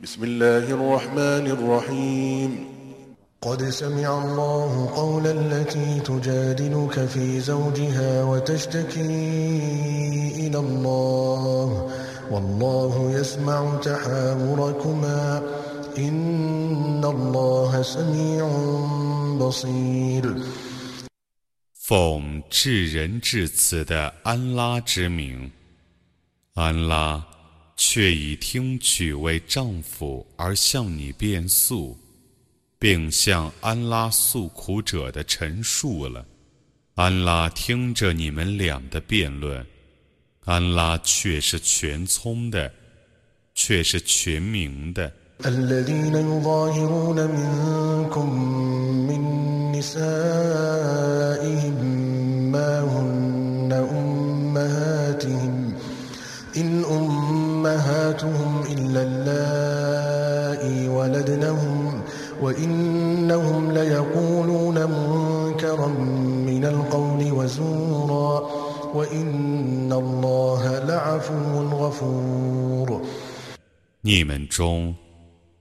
بسم الله الرحمن الرحيم قد سمع الله قول التي تجادلك في زوجها وتشتكي إلى الله والله يسمع تحاوركما إن الله سميع بصير 奉至仁至慈的安拉之名，安拉 却已听取为丈夫而向你辩诉，并向安拉诉苦者的陈述了。安拉听着你们俩的辩论，安拉却是全聪的，却是全明的。أمهاتهم إلا اللائي ولدنهم وإنهم ليقولون منكرا من القول وزورا وإن الله لعفو غفور 你们中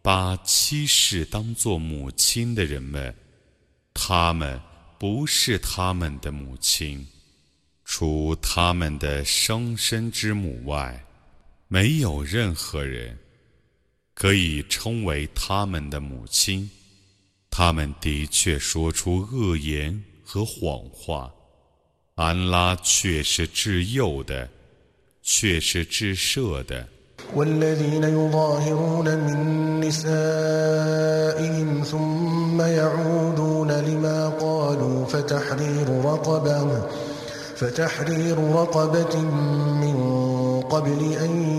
把妻室当作母亲的人们，他们不是他们的母亲，除他们的生身之母外， 没有任何人可以称为他们的母亲。他们的确说出恶言和谎话，安拉却是至幼的，却是至赦的。والذين يظاهرون من نسائهم ثم يعودون لما قالوا فتحرير رقبة فتحرير رقبة من قبل أن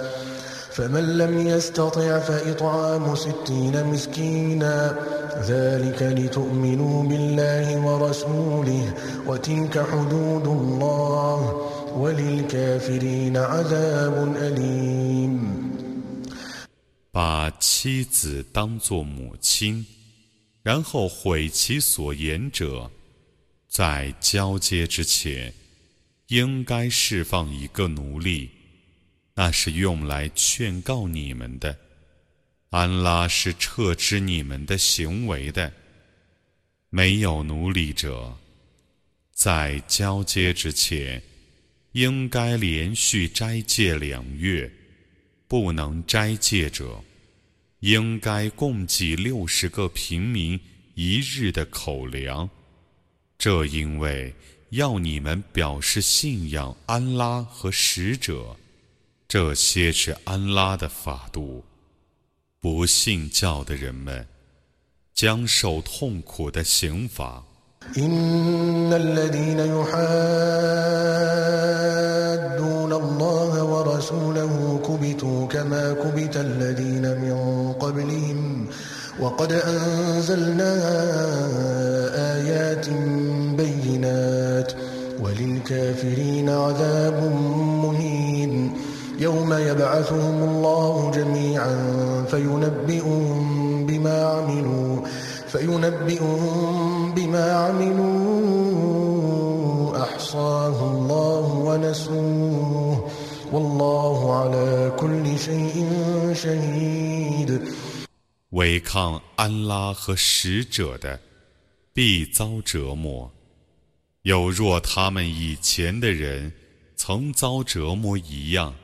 فمن لم يستطع فإطعام ستين مسكينا ذلك لتؤمنوا بالله ورسوله وتلك حدود الله وللكافرين عذاب أليم 把妻子当作母亲，然后毁其所言者，在交接之前，应该释放一个奴隶， 那是用来劝告你们的。安拉是撤知你们的行为的。没有奴隶者，在交接之前，应该连续斋戒两月。不能斋戒者，应该供给六十个平民一日的口粮。这因为要你们表示信仰安拉和使者，这些是安拉的法度。不信教的人们将受痛苦的刑罚。إن الذين يحادون الله ورسوله كبتوا كما كبت الذين من قبلهم وقد أنزلنا آيات بينات وللكافرين عذاب مهين يوم يبعثهم الله جميعا فينبئهم بما عملوا فينبئهم بما عملوا أحصاه الله ونسوه والله على كل شيء شهيد 违抗安拉和使者的，必遭折磨，有若他们以前的人曾遭折磨一样。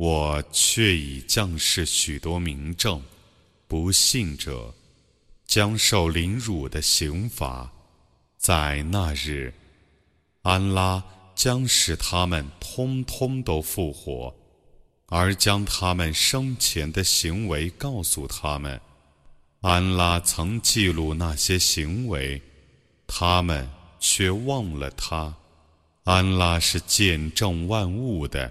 我却已降示许多明证，不信者。将受凌辱的刑罚，在那日，安拉将使他们通通都复活，而将他们生前的行为告诉他们。安拉曾记录那些行为，他们却忘了他。安拉是见证万物的。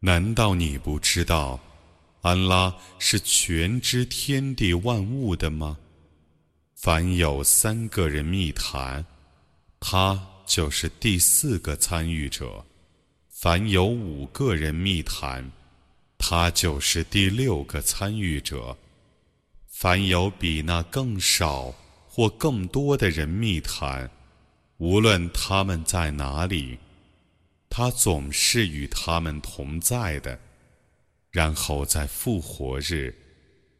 难道你不知道，安拉是全知天地万物的吗？凡有三个人密谈，他就是第四个参与者；凡有五个人密谈，他就是第六个参与者；凡有比那更少或更多的人密谈，无论他们在哪里。他总是与他们同在的，然后在复活日，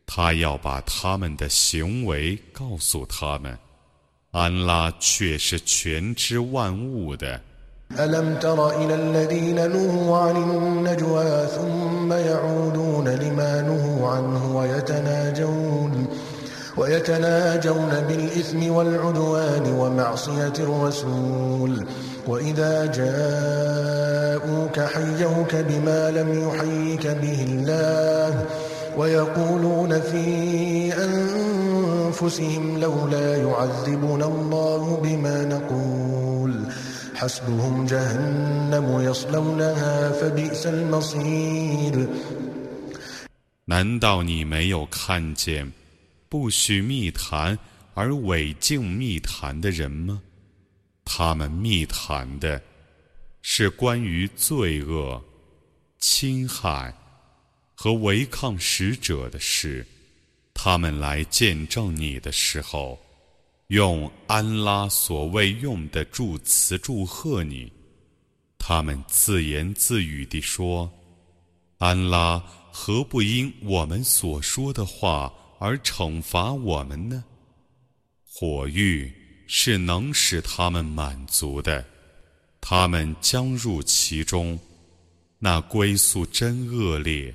他要把他们的行为告诉他们。安拉却是全知万物的。وإذا جاءوك حيوك بما لم يحيك به الله ويقولون في أنفسهم لولا يعذبنا الله بما نقول حسبهم جهنم يصلونها فبئس المصير 难道你没有看见 不许密谈而违禁密谈的人吗？他们密谈的是关于罪恶、侵害和违抗使者的事。他们来见证你的时候，用安拉所谓用的祝词祝贺你。他们自言自语地说：“安拉何不因我们所说的话而惩罚我们呢？”火狱。是能使他们满足的，他们将入其中，那归宿真恶劣。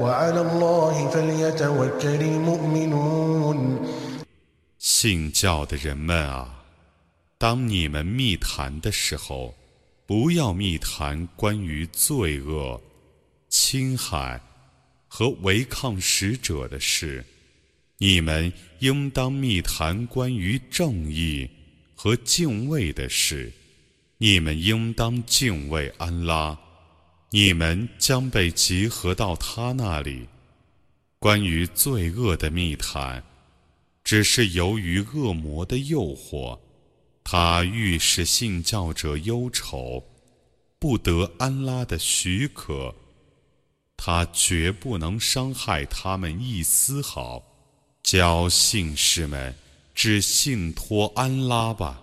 وعلى الله فليتوكل المؤمنون 信教的人们啊，当你们密谈的时候。不要密谈关于罪恶、侵害和违抗使者的事，你们应当密谈关于正义和敬畏的事。你们应当敬畏安拉， 你们将被集合到他那里。关于罪恶的密谈，只是由于恶魔的诱惑。他欲使信教者忧愁，不得安拉的许可，他绝不能伤害他们一丝毫。教信士们，只信托安拉吧。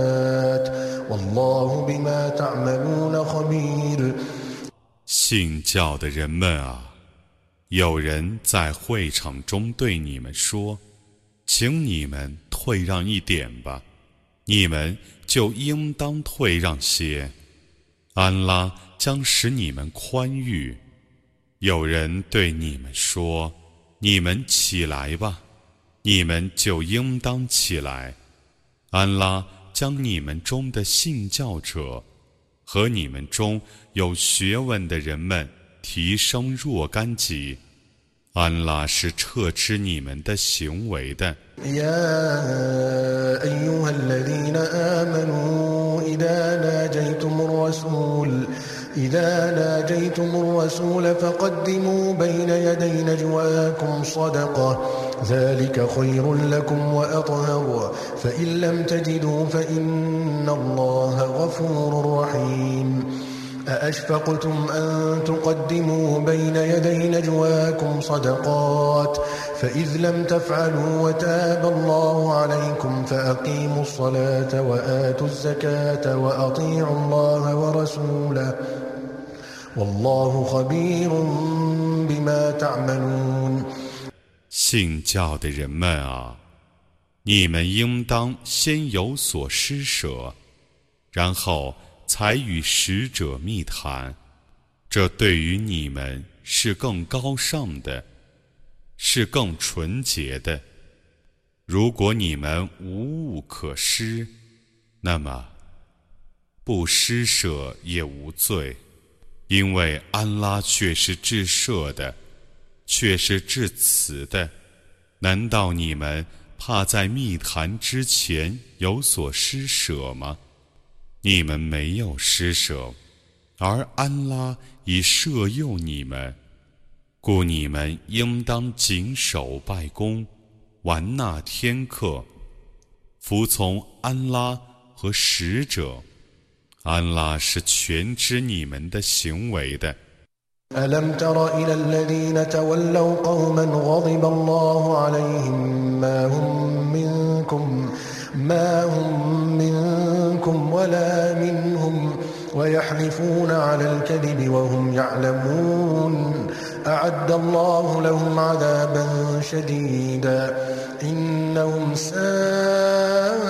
信教的人们啊，有人在会场中对你们说。请你们退让一点吧，你们就应当退让些。安拉将使你们宽裕。有人对你们说：“你们起来吧，你们就应当起来。”安拉将你们中的信教者和你们中有学问的人们提升若干级。安拉是撤斥你们的行为的。إذا ناجيتم الرسول فقدموا بين يدي نجواكم صدقة. ذلك خير لكم وأطهر. فإن لم تجدوا فإن الله غفور رحيم. أأشفقتم أن تقدموا بين يدي نجواكم صدقات؟ فإذ لم تفعلوا وتاب الله عليكم فأقيموا الصلاة وآتوا الزكاة وأطيعوا الله ورسوله. والله خبير بما تعملون 信教的人们啊，你们应当先有所施舍，然后才与使者密谈，这对于你们是更高尚的，是更纯洁的。如果你们无物可施，那么不施舍也无罪， 因为安拉却是至赦的，却是至慈的。难道你们怕在密谈之前有所施舍吗？你们没有施舍，而安拉已赦宥你们，故你们应当谨守拜功，玩纳天课，服从安拉和使者。安拉是全知你们的行为的。 ألم تر إلى الذين تولوا قوما غضب الله عليهم ما هم منكم ما هم منكم ولا منهم ويحلفون على الكذب وهم يعلمون أعد الله لهم عذابا شديدا إنهم ساء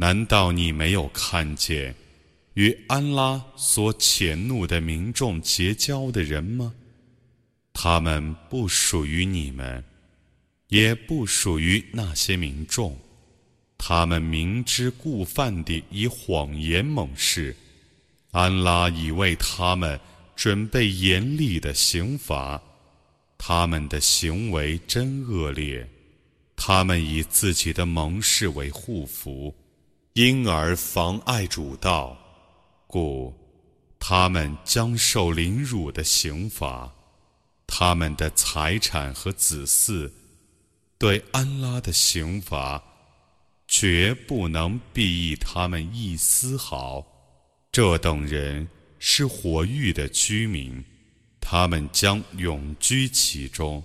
难道你没有看见与安拉所谴怒的民众结交的人吗？他们不属于你们，也不属于那些民众。他们明知故犯地以谎言猛誓，安拉已为他们准备严厉的刑罚。他们的行为真恶劣，他们以自己的盟誓为护符。因而妨碍主道，故他们将受凌辱的刑罚。他们的财产和子嗣对安拉的刑罚，绝不能裨益他们一丝毫。这等人是火域的居民，他们将永居其中。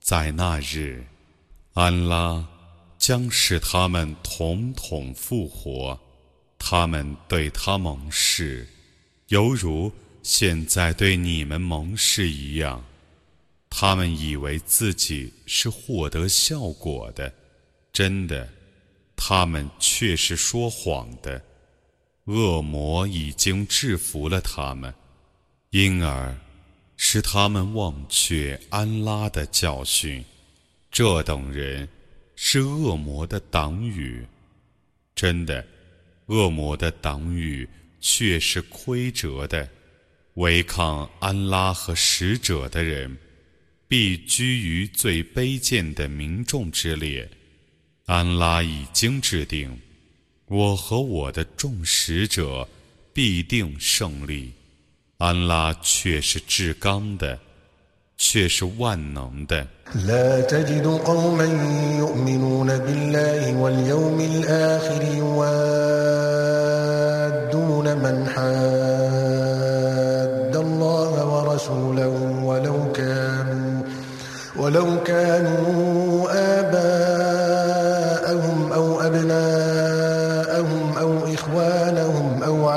在那日，安拉将使他们统统复活，他们对他盟誓，犹如现在对你们盟誓一样。他们以为自己是获得效果的，真的，他们却是说谎的。恶魔已经制服了他们，因而使他们忘却安拉的教训。这等人是恶魔的党羽。真的，恶魔的党羽却是亏折的。违抗安拉和使者的人，必居于最卑贱的民众之列。安拉已经制定，我和我的众使者必定胜利。安拉却是至刚的，却是万能的。ولو كانوا آباءهم أو أبناءهم أو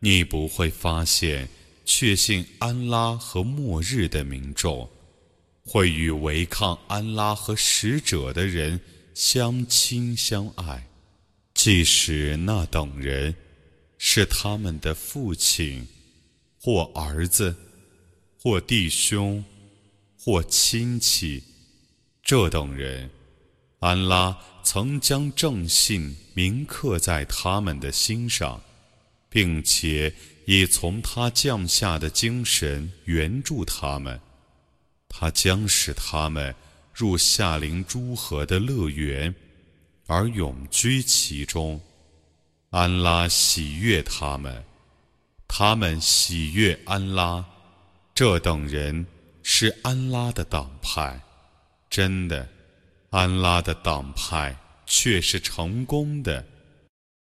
你不会发现，确信安拉和末日的民众，会与违抗安拉和使者的人相亲相爱。即使那等人是他们的父亲，或儿子，或弟兄，或亲戚，这等人，安拉曾将正信铭刻在他们的心上，并且以从他降下的精神援助他们，他将使他们入夏灵诸河的乐园。而永居其中，安拉喜悦他们，他们喜悦安拉，这等人是安拉的党派。真的，安拉的党派却是成功的。